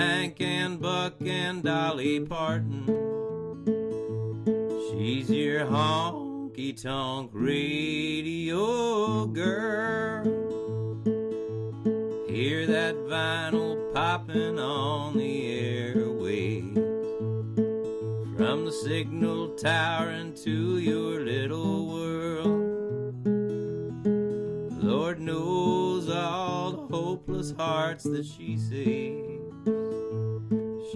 Hank and Buck and Dolly Parton. She's your honky tonk radio girl. Hear that vinyl popping on the airwaves from the signal tower into your little world. Lord knows all the hopeless hearts that she saves.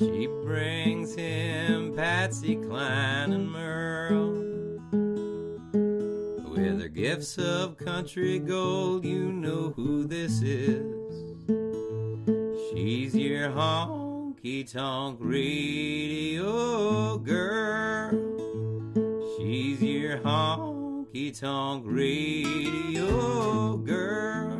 She brings him Patsy Cline and Merle. With her gifts of country gold, you know who this is. She's your honky tonk radio girl. She's your honky tonk radio girl.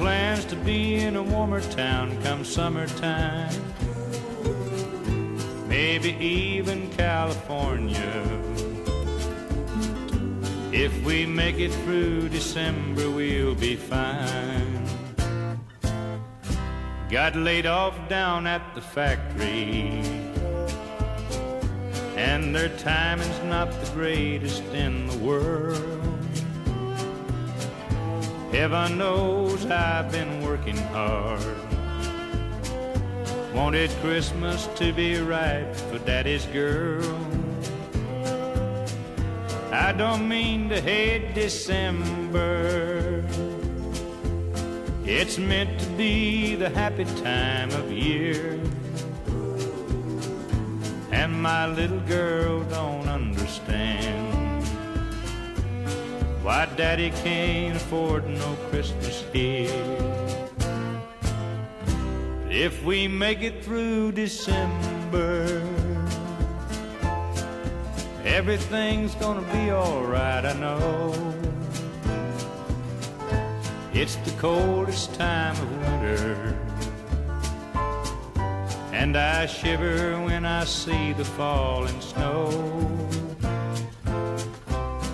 plans to be in a warmer town come summertime. Maybe even California. If we make it through December, we'll be fine. Got laid off down at the factory. And their timing's not the greatest in the world. Heaven knows I've been working hard. Wanted Christmas to be right for Daddy's girl. I don't mean to hate December. It's meant to be the happy time of year. And my little girl don't understand why daddy can't afford no Christmas here. But if we make it through December, everything's gonna be alright, I know. It's the coldest time of winter, and I shiver when I see the falling snow.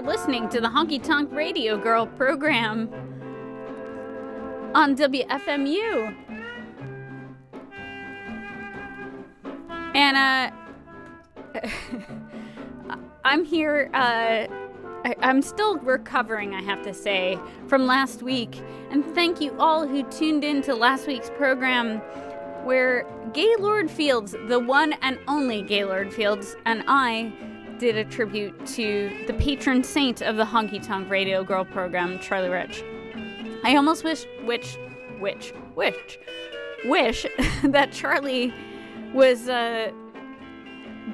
Are listening to the Honky Tonk Radio Girl program on WFMU. And, uh, I'm here, uh, I, I'm still recovering, I have to say, from last week. And thank you all who tuned in to last week's program where Gaylord Fields, the one and only Gaylord Fields, and I did a tribute to the patron saint of the Honky Tonk Radio Girl program, Charlie Rich. I almost wish, which, which, wish, wish that Charlie was uh,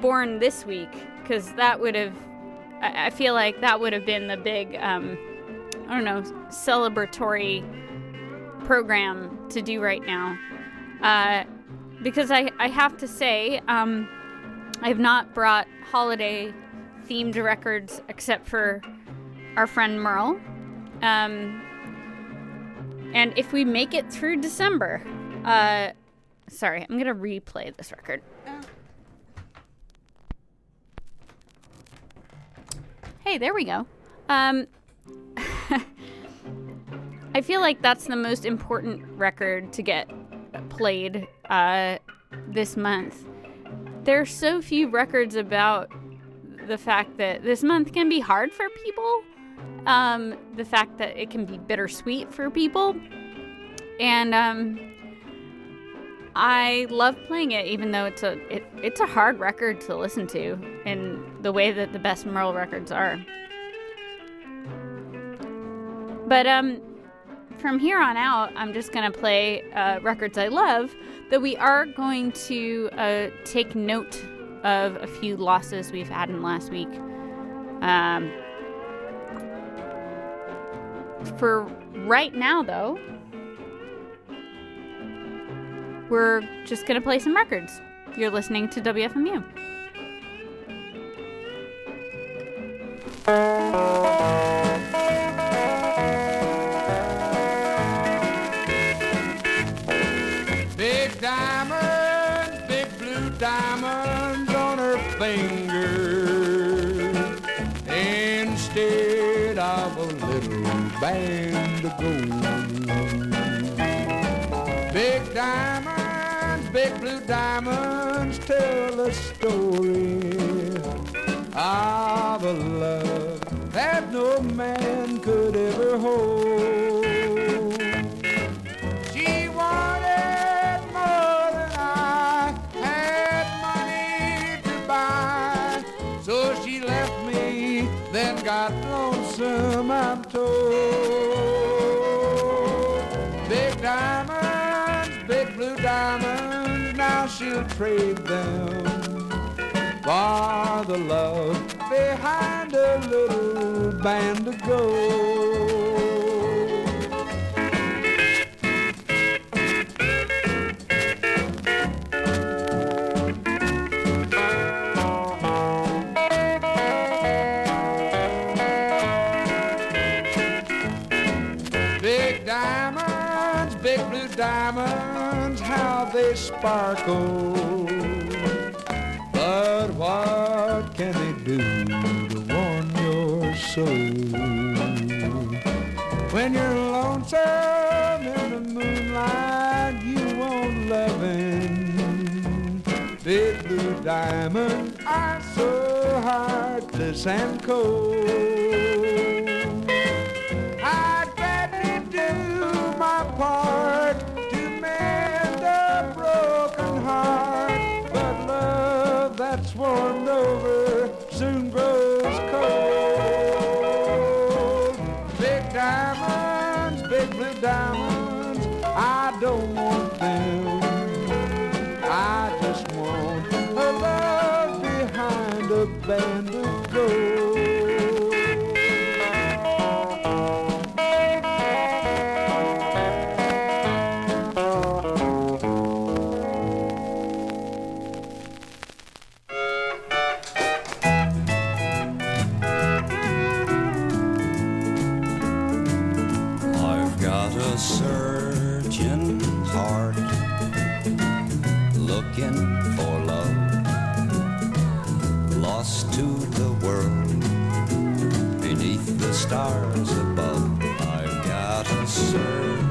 born this week, because that would have, I, I feel like that would have been the big, um, I don't know, celebratory program to do right now. Uh, because I, I have to say, um, I have not brought holiday themed records except for our friend Merle. Um, and if we make it through December, uh, sorry, I'm gonna replay this record. Hey, there we go. Um, I feel like that's the most important record to get played uh, this month. There are so few records about the fact that this month can be hard for people, um, the fact that it can be bittersweet for people, and um, I love playing it, even though it's a it, it's a hard record to listen to in the way that the best Merle records are. But um, from here on out, I'm just going to play uh, records I love, though we are going to uh, take note of a few losses we've had in last week. Um, for right now, though, we're just going to play some records. You're listening to WFMU. band of gold. Big diamonds, big blue diamonds tell a story of a love that no man could ever hold. She'll trade them for the love behind a little band of gold. Big diamonds, big blue diamonds, how they sparkle. Diamonds are so heartless and cold. I'd gladly do my part to mend a broken heart, but love that's warmed over got a searching heart looking for love, lost to the world beneath the stars above. I got a surge.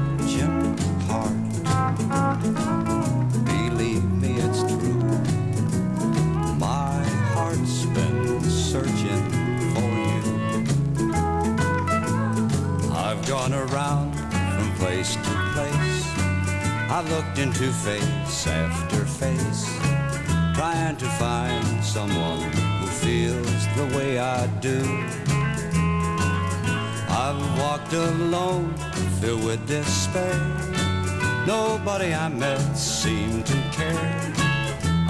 place to place. I looked into face after face, trying to find someone who feels the way I do. I've walked alone, filled with despair. Nobody I met seemed to care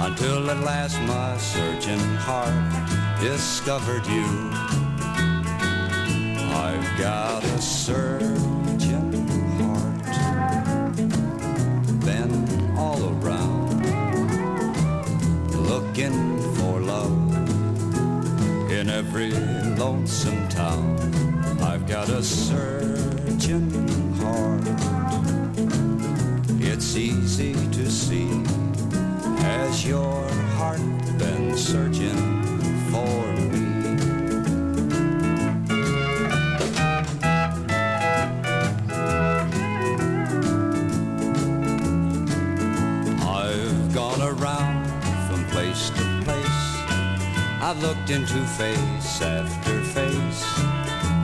until at last my searching heart discovered you. I've got a search all around, looking for love in every lonesome town. I've got a searching heart. It's easy to see as your heart been searching for I've looked into face after face,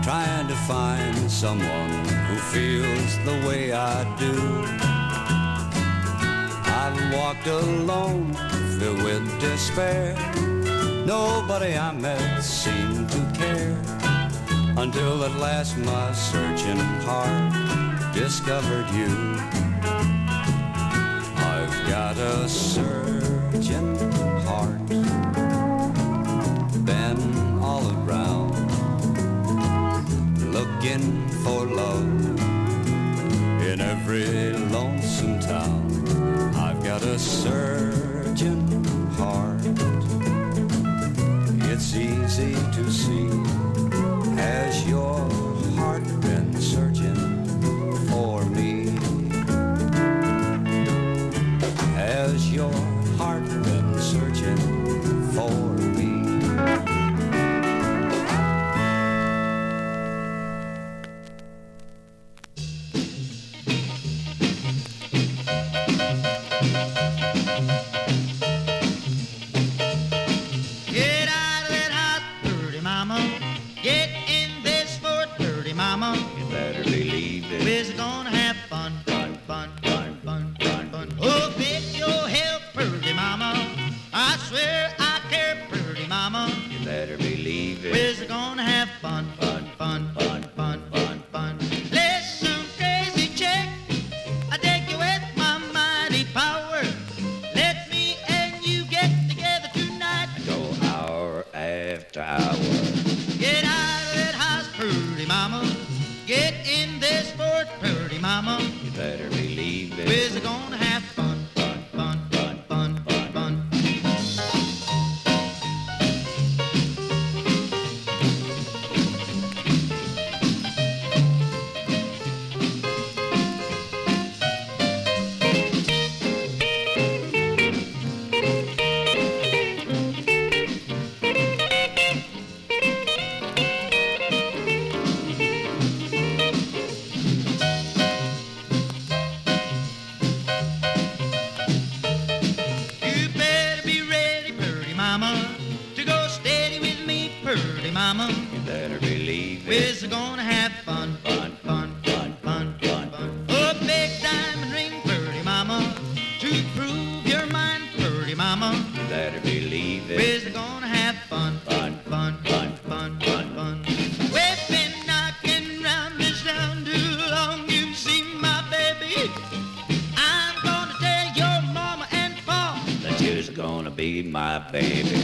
trying to find someone who feels the way I do. I've walked alone, filled with despair. Nobody I met seemed to care until at last my searching heart discovered you. I've got a searching parere.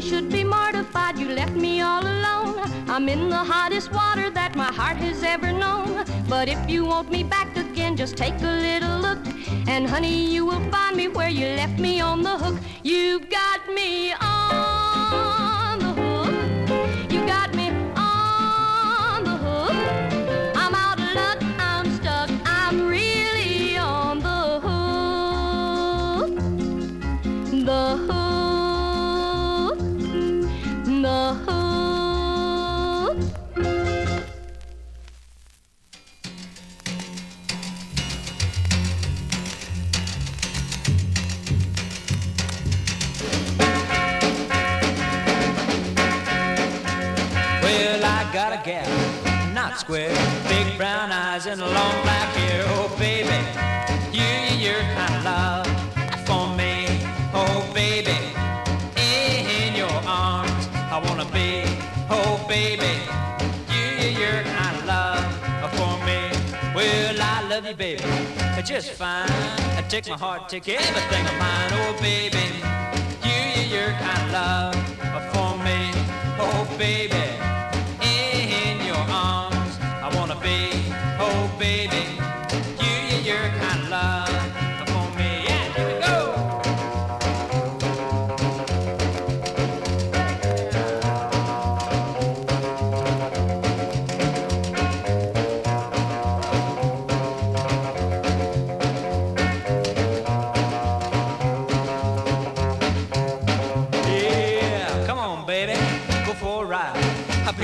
Should be mortified you left me all alone. I'm in the hottest water that my heart has ever known. But if you want me back again, just take a little look. And honey, you will find me where you left me on the hook. You've got me on I gal, not square, big brown eyes and long black hair. Oh, baby, you, you're kind of love for me. Oh, baby, in your arms, I wanna be. Oh, baby, you, you're kind of love for me. Well, I love you, baby, just fine. Take my heart, take everything of mine. Oh, baby, you, you're kind of love for me. Oh, baby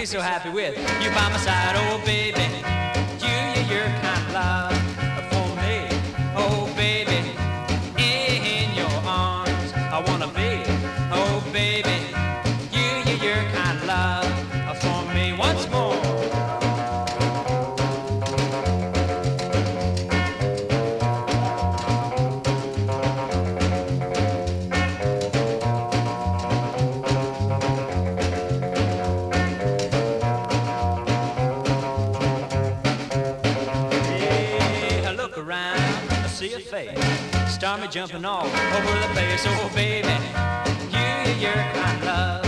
so happy with you by my side, oh baby. Start me jumping all over the place. Oh, baby, you, you're of love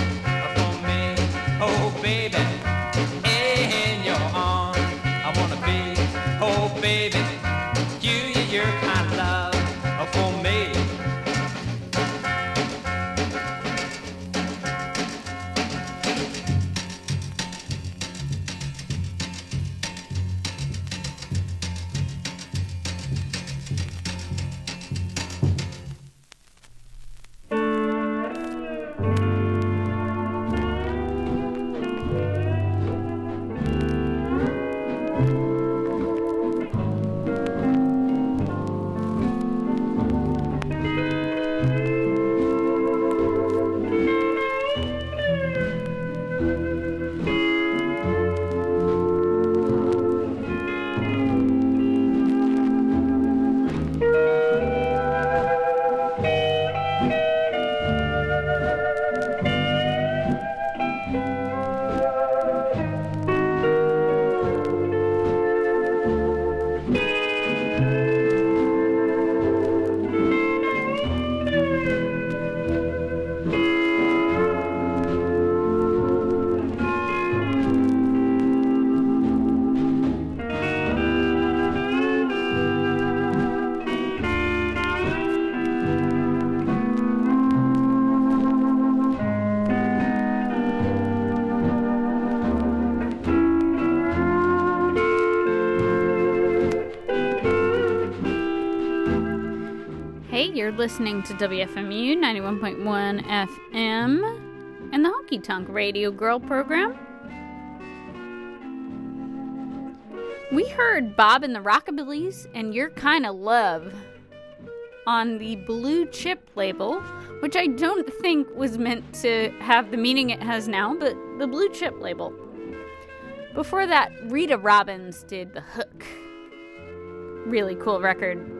You're listening to WFMU 91.1 FM and the Honky Tonk Radio Girl program. We heard Bob and the Rockabillys and Your Kinda Love on the Blue Chip label, which I don't think was meant to have the meaning it has now, but the Blue Chip label. Before that, Rita Robbins did The Hook. Really cool record.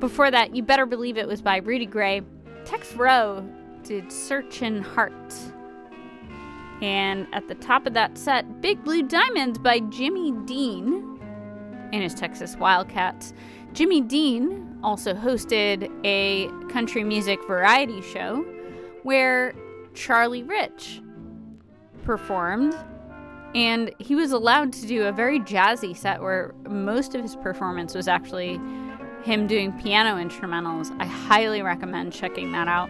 Before that, You Better Believe It was by Rudy Gray. Tex Rowe did Searchin' Heart. And at the top of that set, Big Blue Diamonds by Jimmy Dean and his Texas Wildcats. Jimmy Dean also hosted a country music variety show where Charlie Rich performed and he was allowed to do a very jazzy set where most of his performance was actually him doing piano instrumentals. I highly recommend checking that out.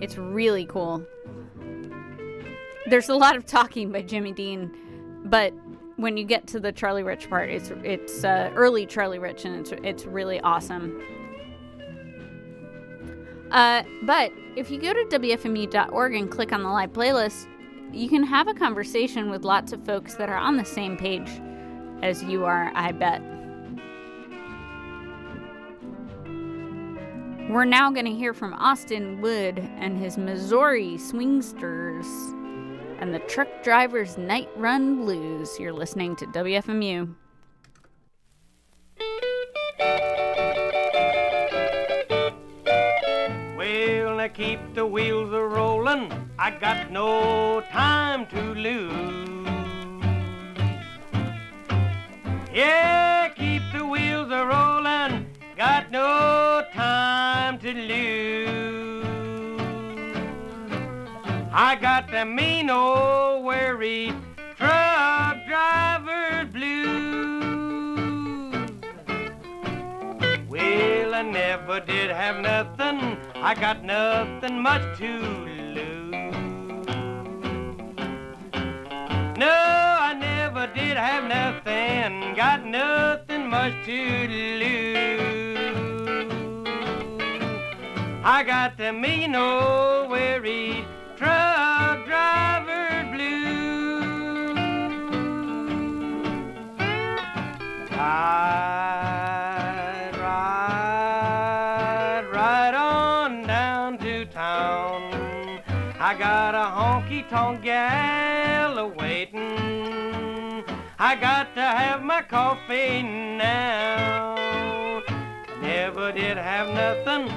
It's really cool. There's a lot of talking by Jimmy Dean, but when you get to the Charlie Rich part, it's it's uh, early Charlie Rich, and it's it's really awesome. Uh, but if you go to wfmu.org and click on the live playlist, you can have a conversation with lots of folks that are on the same page as you are. I bet. We're now going to hear from Austin Wood and his Missouri Swingsters and the Truck Driver's Night Run Blues. You're listening to WFMU. Well, now keep the wheels a rolling. I got no time to lose. Yeah, keep the wheels a rolling. Got no time to lose. I got the mean old worried truck driver blues. Well, I never did have nothing. I got nothing much to lose. No, I never did have nothing. Got nothing much to lose. I got the mean old worried truck driver blues. Ride, ride, ride on down to town. I got a honky tonk waiting. I got to have my coffee now. Never did have nothing,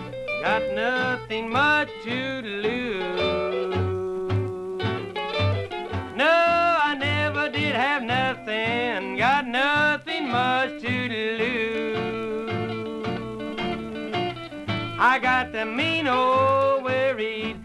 got nothing much to lose. No, I never did have nothing, got nothing much to lose. I got the mean old worried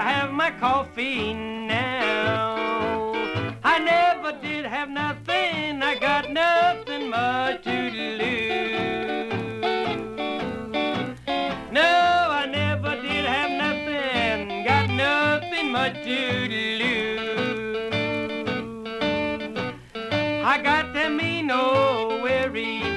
have my coffee now. I never did have nothing, I got nothing much to lose. No, I never did have nothing, got nothing much to lose. I got the mean old weary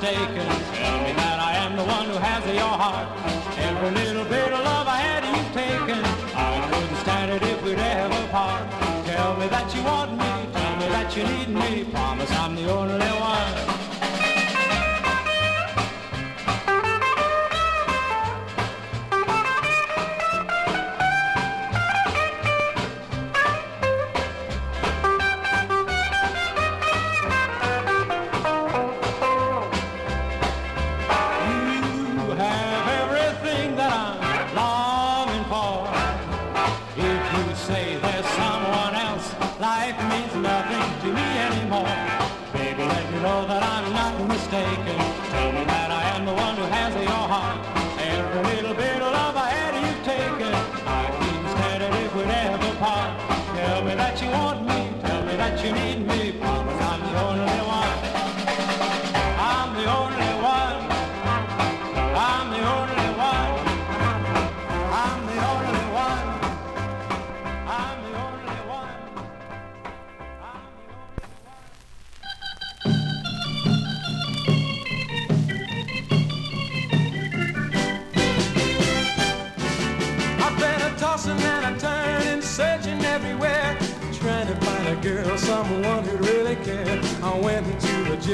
mistaken. Tell me that I am the one who has your heart. Every little bit of love I had, you've taken. I couldn't stand it if we'd ever part. Tell me that you want me, tell me that you need me. Promise I'm the only one.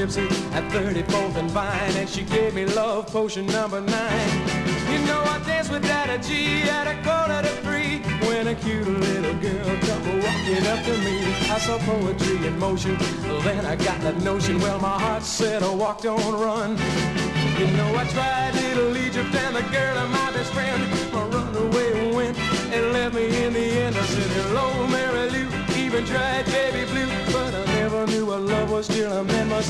Gypsy at 34th and Vine, and she gave me love potion number nine. You know I danced with Daddy G at a quarter to three when a cute little girl come walking up to me. I saw poetry in motion, then I got that notion. Well, my heart said oh, I walked on run. You know I tried little Egypt and the girl of my best friend. My runaway went and left me in the end. I said hello, Mary Lou. Even tried baby blue, but I never knew what love was till I met my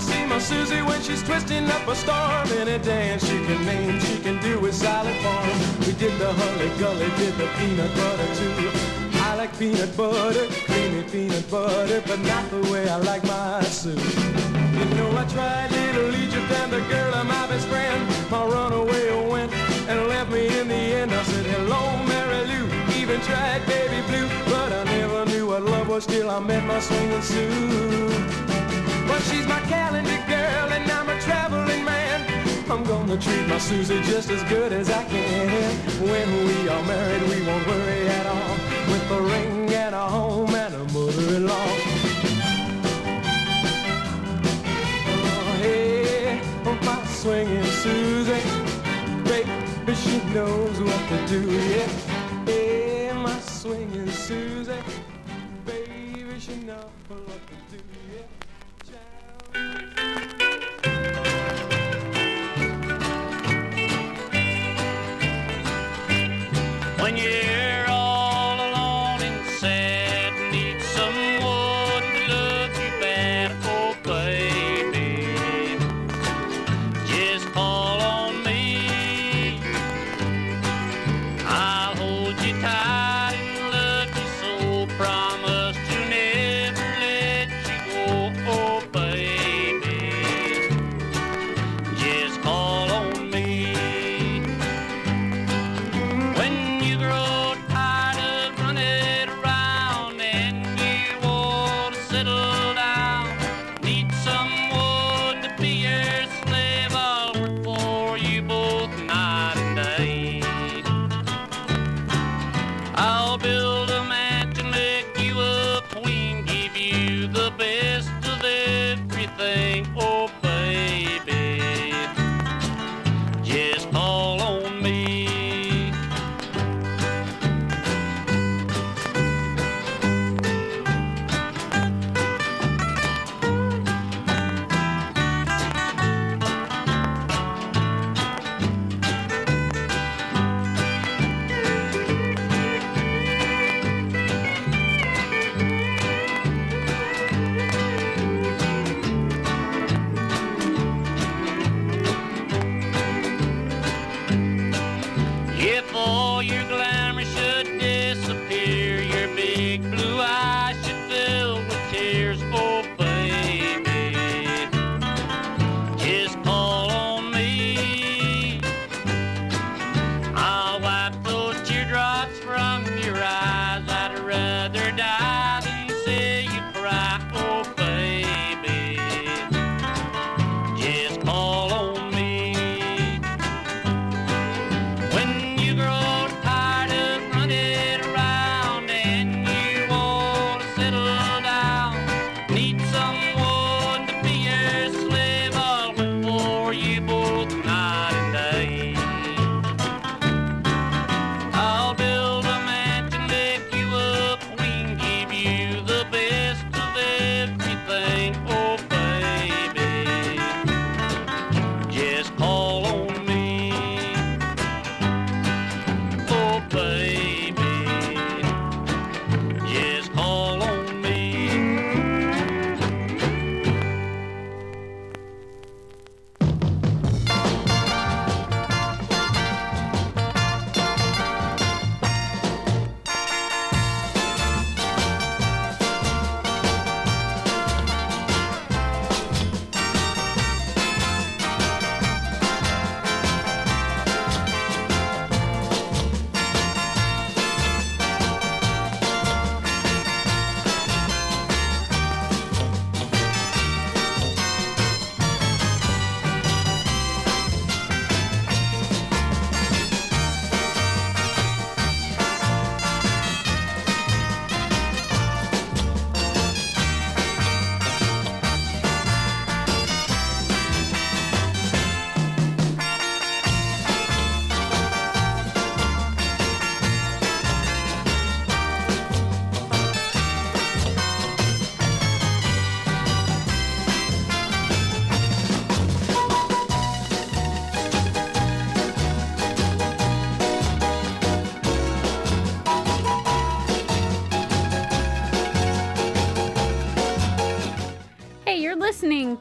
see my Susie when she's twisting up a storm in a dance she can name, she can do with salad farm. We did the Hully Gully, did the peanut butter too. I like peanut butter, creamy peanut butter, but not the way I like my soup. You know I tried little Egypt and the girl of my best friend. My runaway went and left me in the end. I said hello, Mary Lou. Even tried baby blue, but I never knew what love was till I met my swinging Sue. But she's my calendar girl and I'm a traveling man. I'm gonna treat my Susie just as good as I can. When we are married, we won't worry at all. With a ring and a home and a. Oh, hey, oh, my swinging Susie. Baby, she knows what to do, yeah. Hey, my swinging Susie. Baby, she knows what to do, yeah.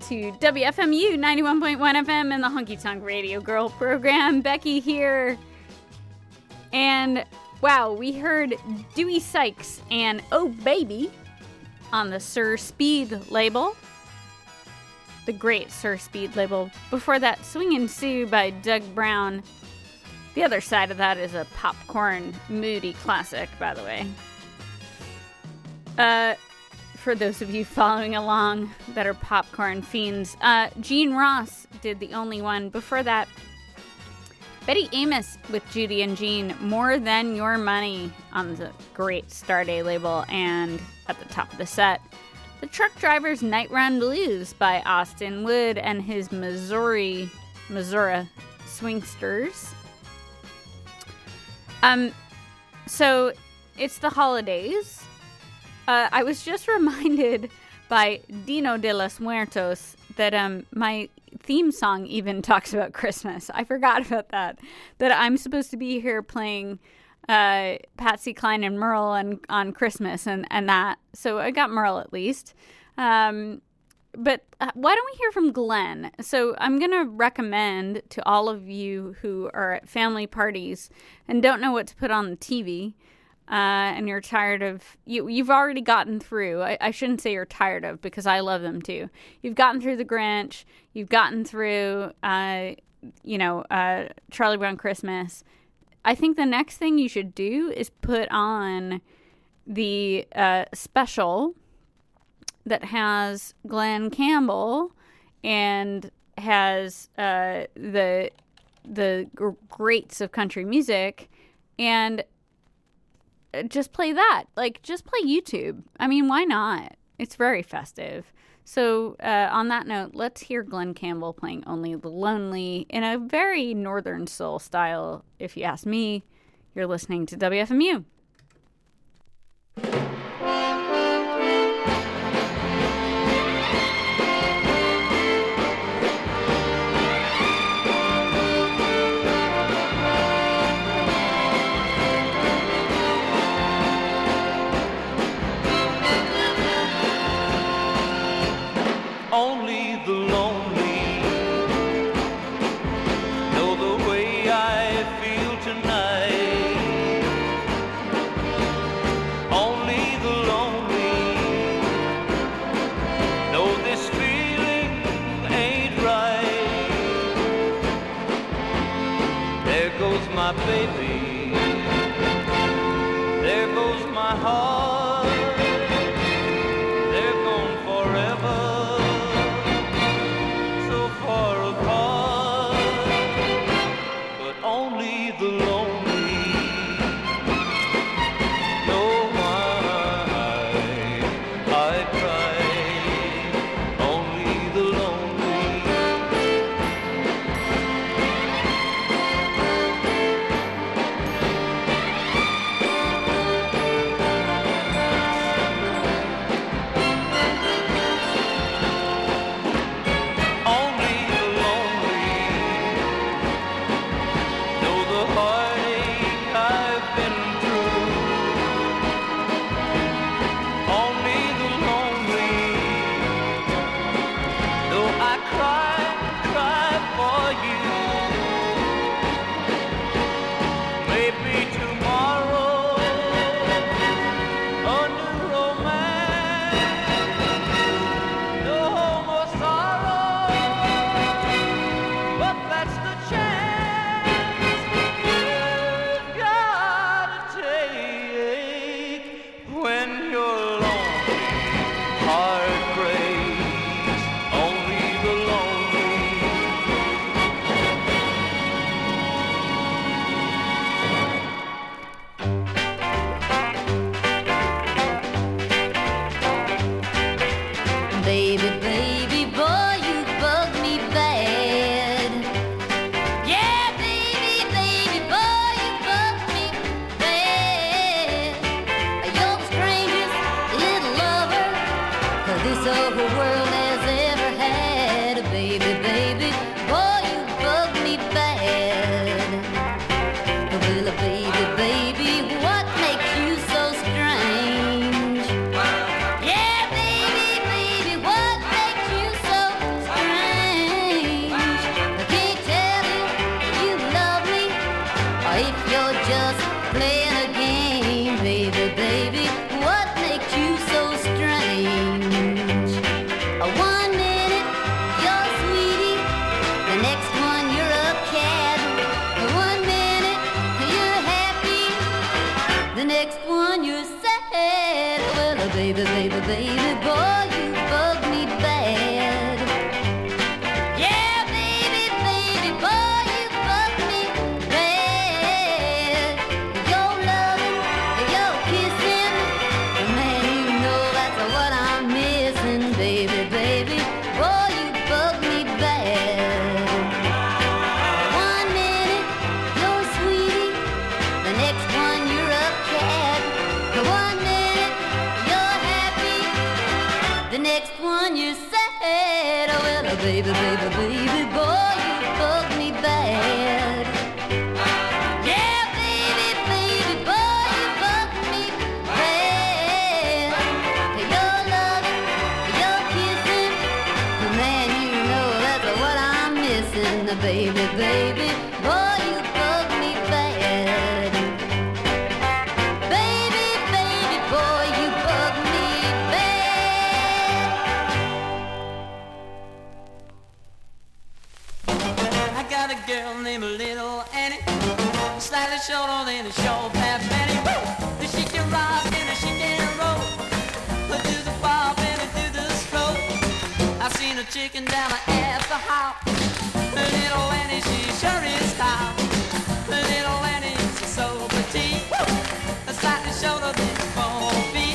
To WFMU 91.1 FM and the Honky Tonk Radio Girl program. Becky here. And wow, we heard Dewey Sykes and Oh Baby on the Sir Speed label. The great Sir Speed label. Before that, Swingin' Sue by Doug Brown. The other side of that is a popcorn moody classic, by the way. Uh, for those of you following along that are popcorn fiends, uh, Gene Ross did the only one. Before that, Betty Amos with Judy and Gene, More Than Your Money on the great Starday label, and at the top of the set, The Truck Driver's Night Run Blues by Austin Wood and his Missouri, Missouri Swingsters. Um, so it's the holidays. Uh, I was just reminded by Dino de los Muertos that um my theme song even talks about Christmas. I forgot about that. That I'm supposed to be here playing uh, Patsy Cline and Merle on on Christmas and and that. So I got Merle at least. Um, but uh, why don't we hear from Glen? So I'm going to recommend to all of you who are at family parties and don't know what to put on the TV, uh, and you're tired of you. You've already gotten through. I, I shouldn't say you're tired of because I love them too. You've gotten through the Grinch. You've gotten through, uh, you know, uh, Charlie Brown Christmas. I think the next thing you should do is put on the uh, special that has Glen Campbell and has uh, the the greats of country music, and just play that. Like, just play YouTube. I mean, why not? It's very festive. So, uh, on that note, let's hear Glen Campbell playing Only the Lonely in a very Northern Soul style, if you ask me. You're listening to WFMU. got a girl named Little Annie. Slightly shorter than a short fat Benny. Woo! She can rock and she can roll. But do the bob and do the stroke. I seen a chicken down at the hop. Little Annie, she sure is hot. Little Annie, she's so petite. Woo! Slightly shorter than four feet.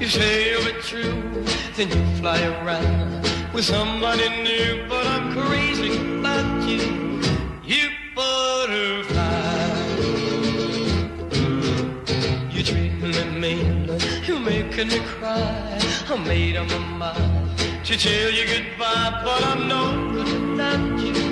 You say you're true, then you fly around with somebody new, but I'm crazy about you, you butterfly. You treat me mean, you're making me cry. I made up my mind to tell you goodbye, but I'm no good without you.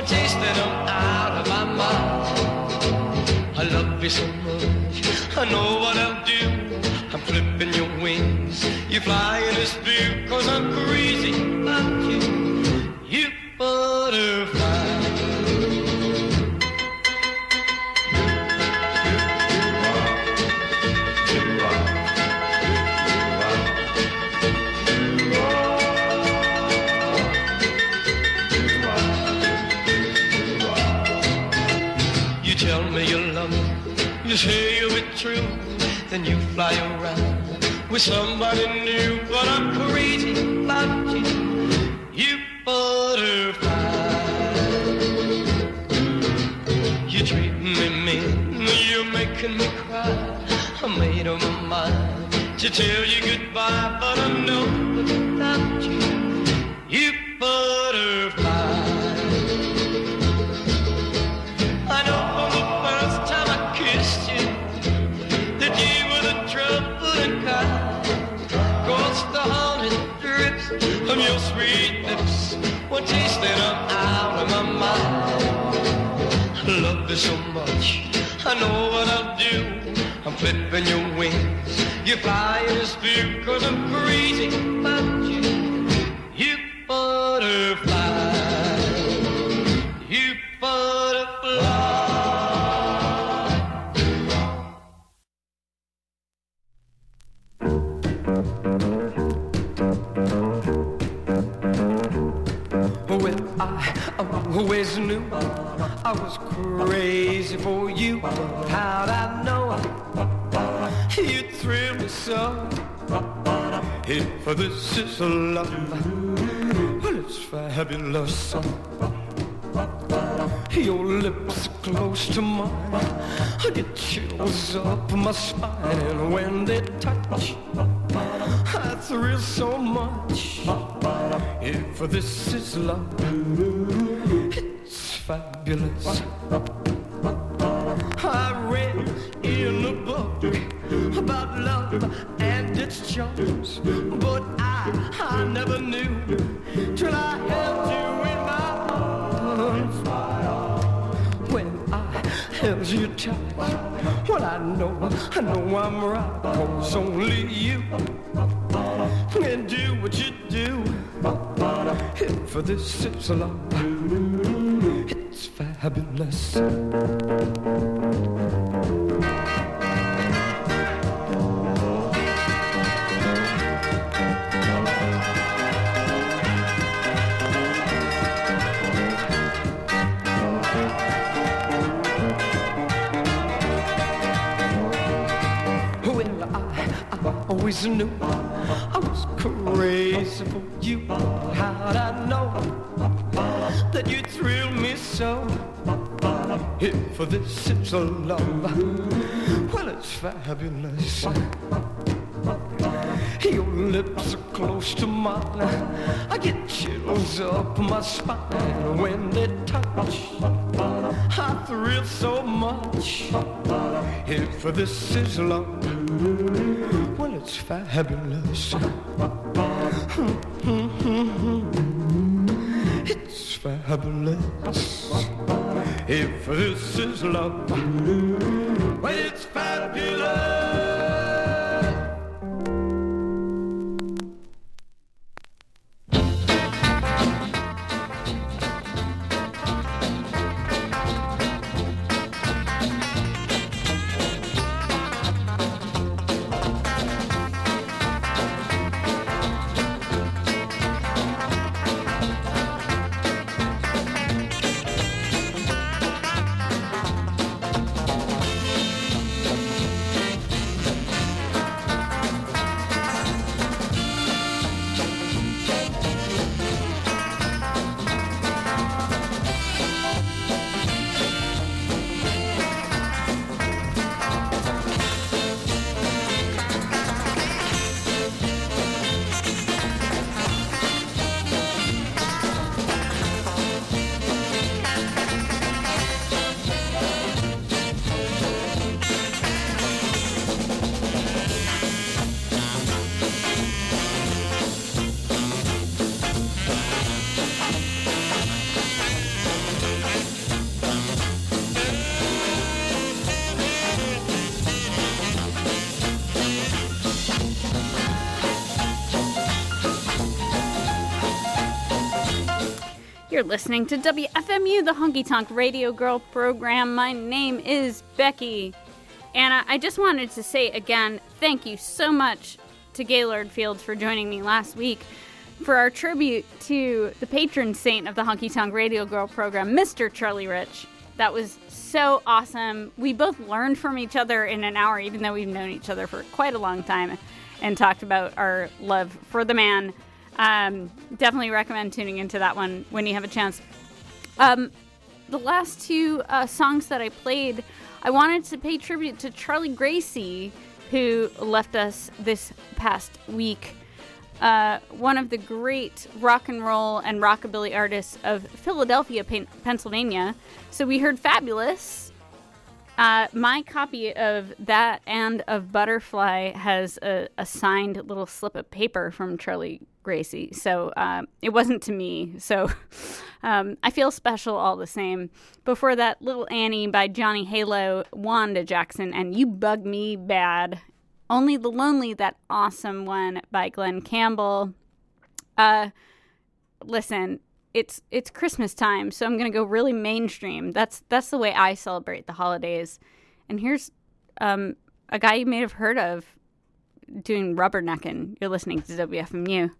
were tasting them out of my mouth. I love you so much, I know what I'll do. I'm flipping your wings, you fly in this view, cause I'm green. fly around with somebody new, but I'm crazy about you, you butterfly. You treat me mean, you're making me cry. I made up my mind to tell you goodbye, but I know. One taste and I'm out of my mind. Love you so much. I know what I'll do. I'm flipping your wings. You fly in a spear cause I'm crazy about you. You butterfly. I was crazy for you. How'd I know you'd thrill me so? If this is love, well, it's fabulous. Your lips close to mine. I get chills up my spine, and when they touch, I thrill so much. If this is love, fabulous. I read in a book about love and its charms, but I, I never knew till I held you in my arms. When I held you tight, well I know, I know I'm right, cause only you can do what you do. If this is love, fabulous. Always knew I was crazy for you. How'd I know so? If this is a love, well, it's fabulous. Your lips are close to mine. I get chills up my spine when they touch. I thrill so much. If for this is love, well, it's fabulous. Fabulous. If this is love, well, it's fabulous. Listening to WFMU, the Honky Tonk Radio Girl program. My name is Becky. And I- just wanted to say again, thank you so much to Gaylord Fields for joining me last week for our tribute to the patron saint of the Honky Tonk Radio Girl program, Mr. Charlie Rich. That was so awesome. We both learned from each other in an hour, even though we've known each other for quite a long time, and talked about our love for the man. Um, definitely recommend tuning into that one when you have a chance. Um, the last two uh, songs that I played, I wanted to pay tribute to Charlie Gracie, who left us this past week. Uh, one of the great rock and roll and rockabilly artists of Philadelphia, Pen- Pennsylvania. So we heard Fabulous. Uh, my copy of that and of Butterfly has a, a signed little slip of paper from Charlie So uh, it wasn't to me. So um, I feel special all the same. Before that, Little Annie by Johnny Halo, Wanda Jackson, and You Bug Me Bad. Only the Lonely, that awesome one by Glen Campbell. Uh, listen, it's it's Christmas time, so I'm gonna go really mainstream. That's that's the way I celebrate the holidays. And here's um, a guy you may have heard of doing rubbernecking. You're listening to WFMU.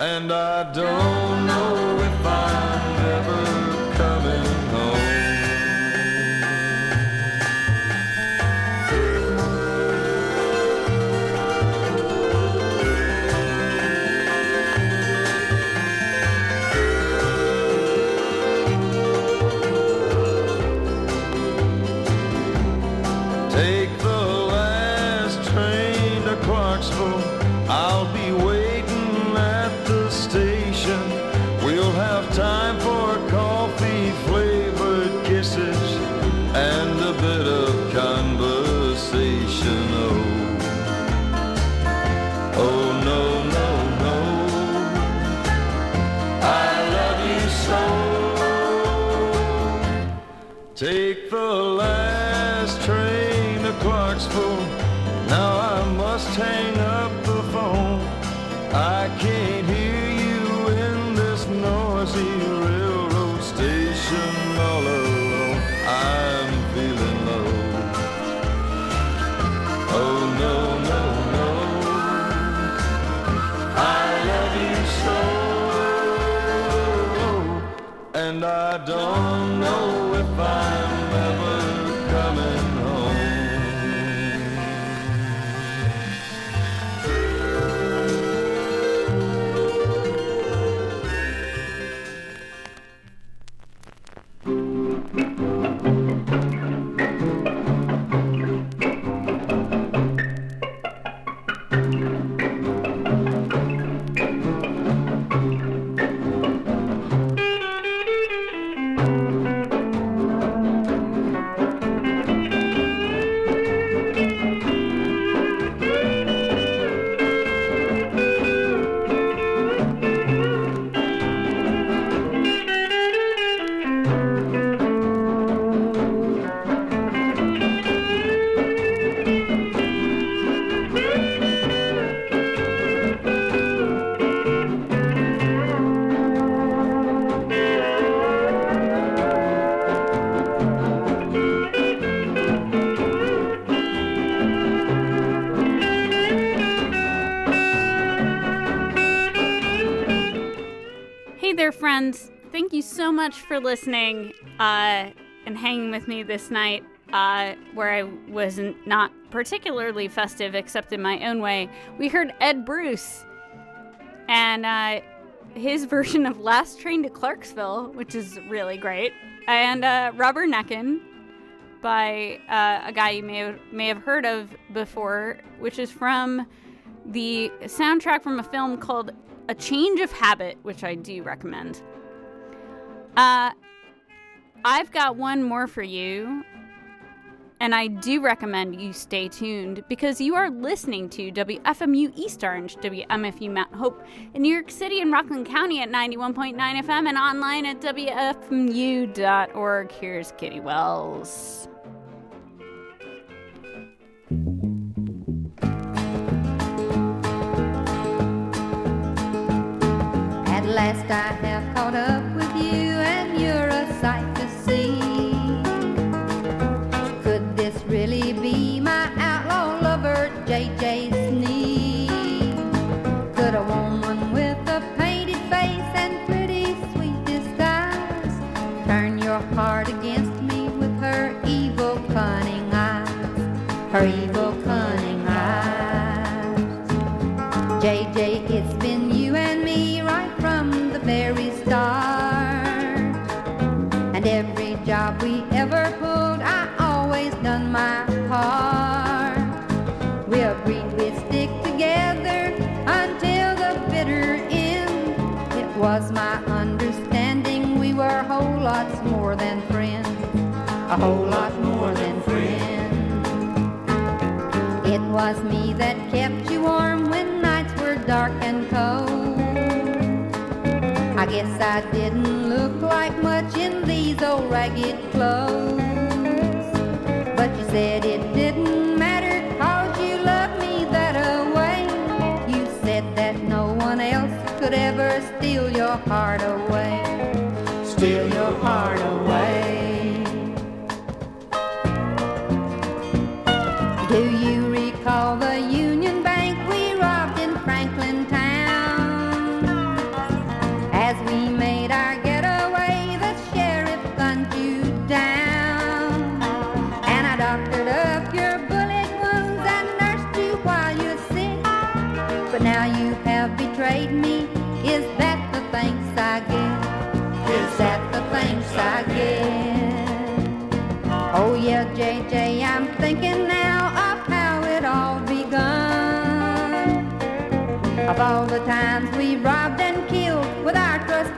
And I don't know much for listening uh, and hanging with me this night, uh, where I was not particularly festive, except in my own way. We heard Ed Bruce and uh, his version of Last Train to Clarksville, which is really great, and uh, Rubber Neckin by uh, a guy you may have, may have heard of before, which is from the soundtrack from a film called A Change of Habit, which I do recommend. Uh, I've got one more for you, and I do recommend you stay tuned because you are listening to WFMU East Orange, WMFU Mount Hope in New York City and Rockland County at 91.9 FM and online at WFMU.org. Here's Kitty Wells. At last I have caught up with you, you're a sight to see. Could this really be my outlaw lover, JJ Sneed? Could a woman with a painted face and pretty sweet disguise turn your heart against me with her evil, cunning eyes? Her evil, cunning eyes. JJ, it's been you and me right from the very start. Every job we ever pulled, I always done my part. We agreed we'd stick together until the bitter end. It was my understanding we were whole lots more than friends. A whole lot more than friends. It was me that kept you warm when nights were dark and cold. I guess I didn't ragged clothes.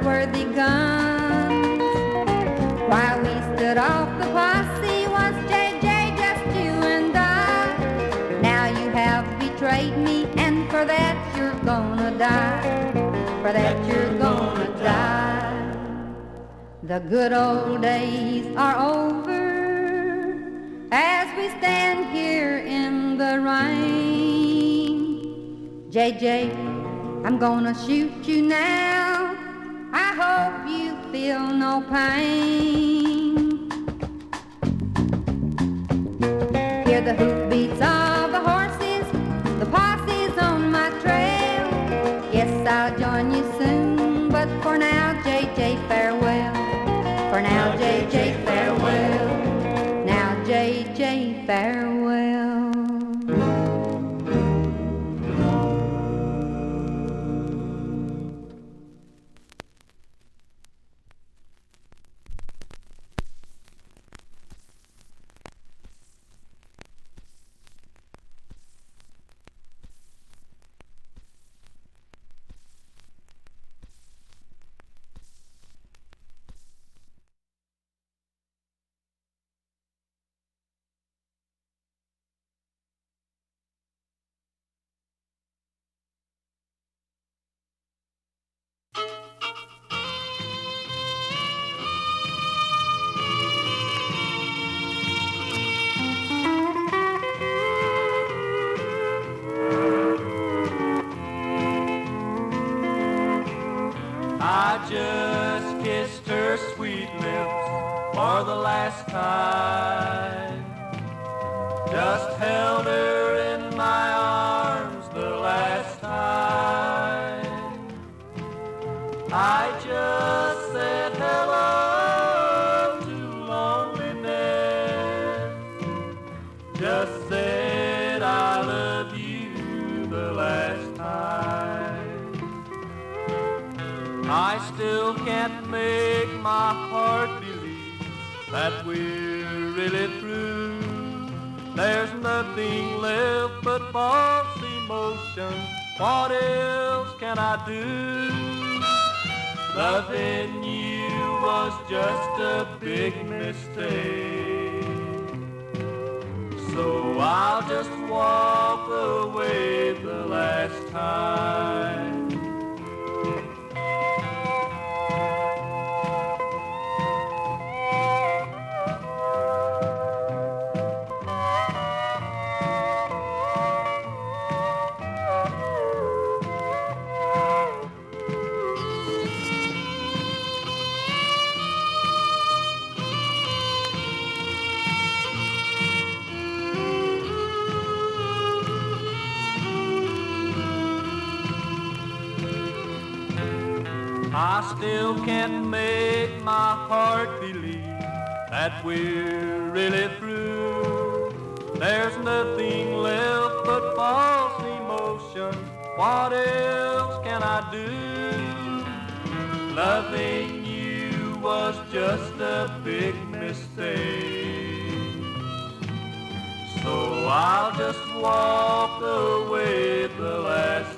Trustworthy guns. While we stood off the posse was JJ, just you and I. Now you have betrayed me, and for that you're gonna die. For that you're gonna die. The good old days are over as we stand here in the rain. JJ, I'm gonna shoot you now. Hope you feel no pain. Hear the hoofbeats of the horses, the posse's on my trail. Yes, I'll join you soon, but for now, JJ, farewell. For now, JJ, farewell. Now, JJ, farewell. Nothing left but false emotion. What else can I do? Loving you was just a big mistake. So I'll just walk away the last time. I still can't make my heart believe that we're really through. There's nothing left but false emotion. What else can I do? Loving you was just a big mistake. So I'll just walk away the last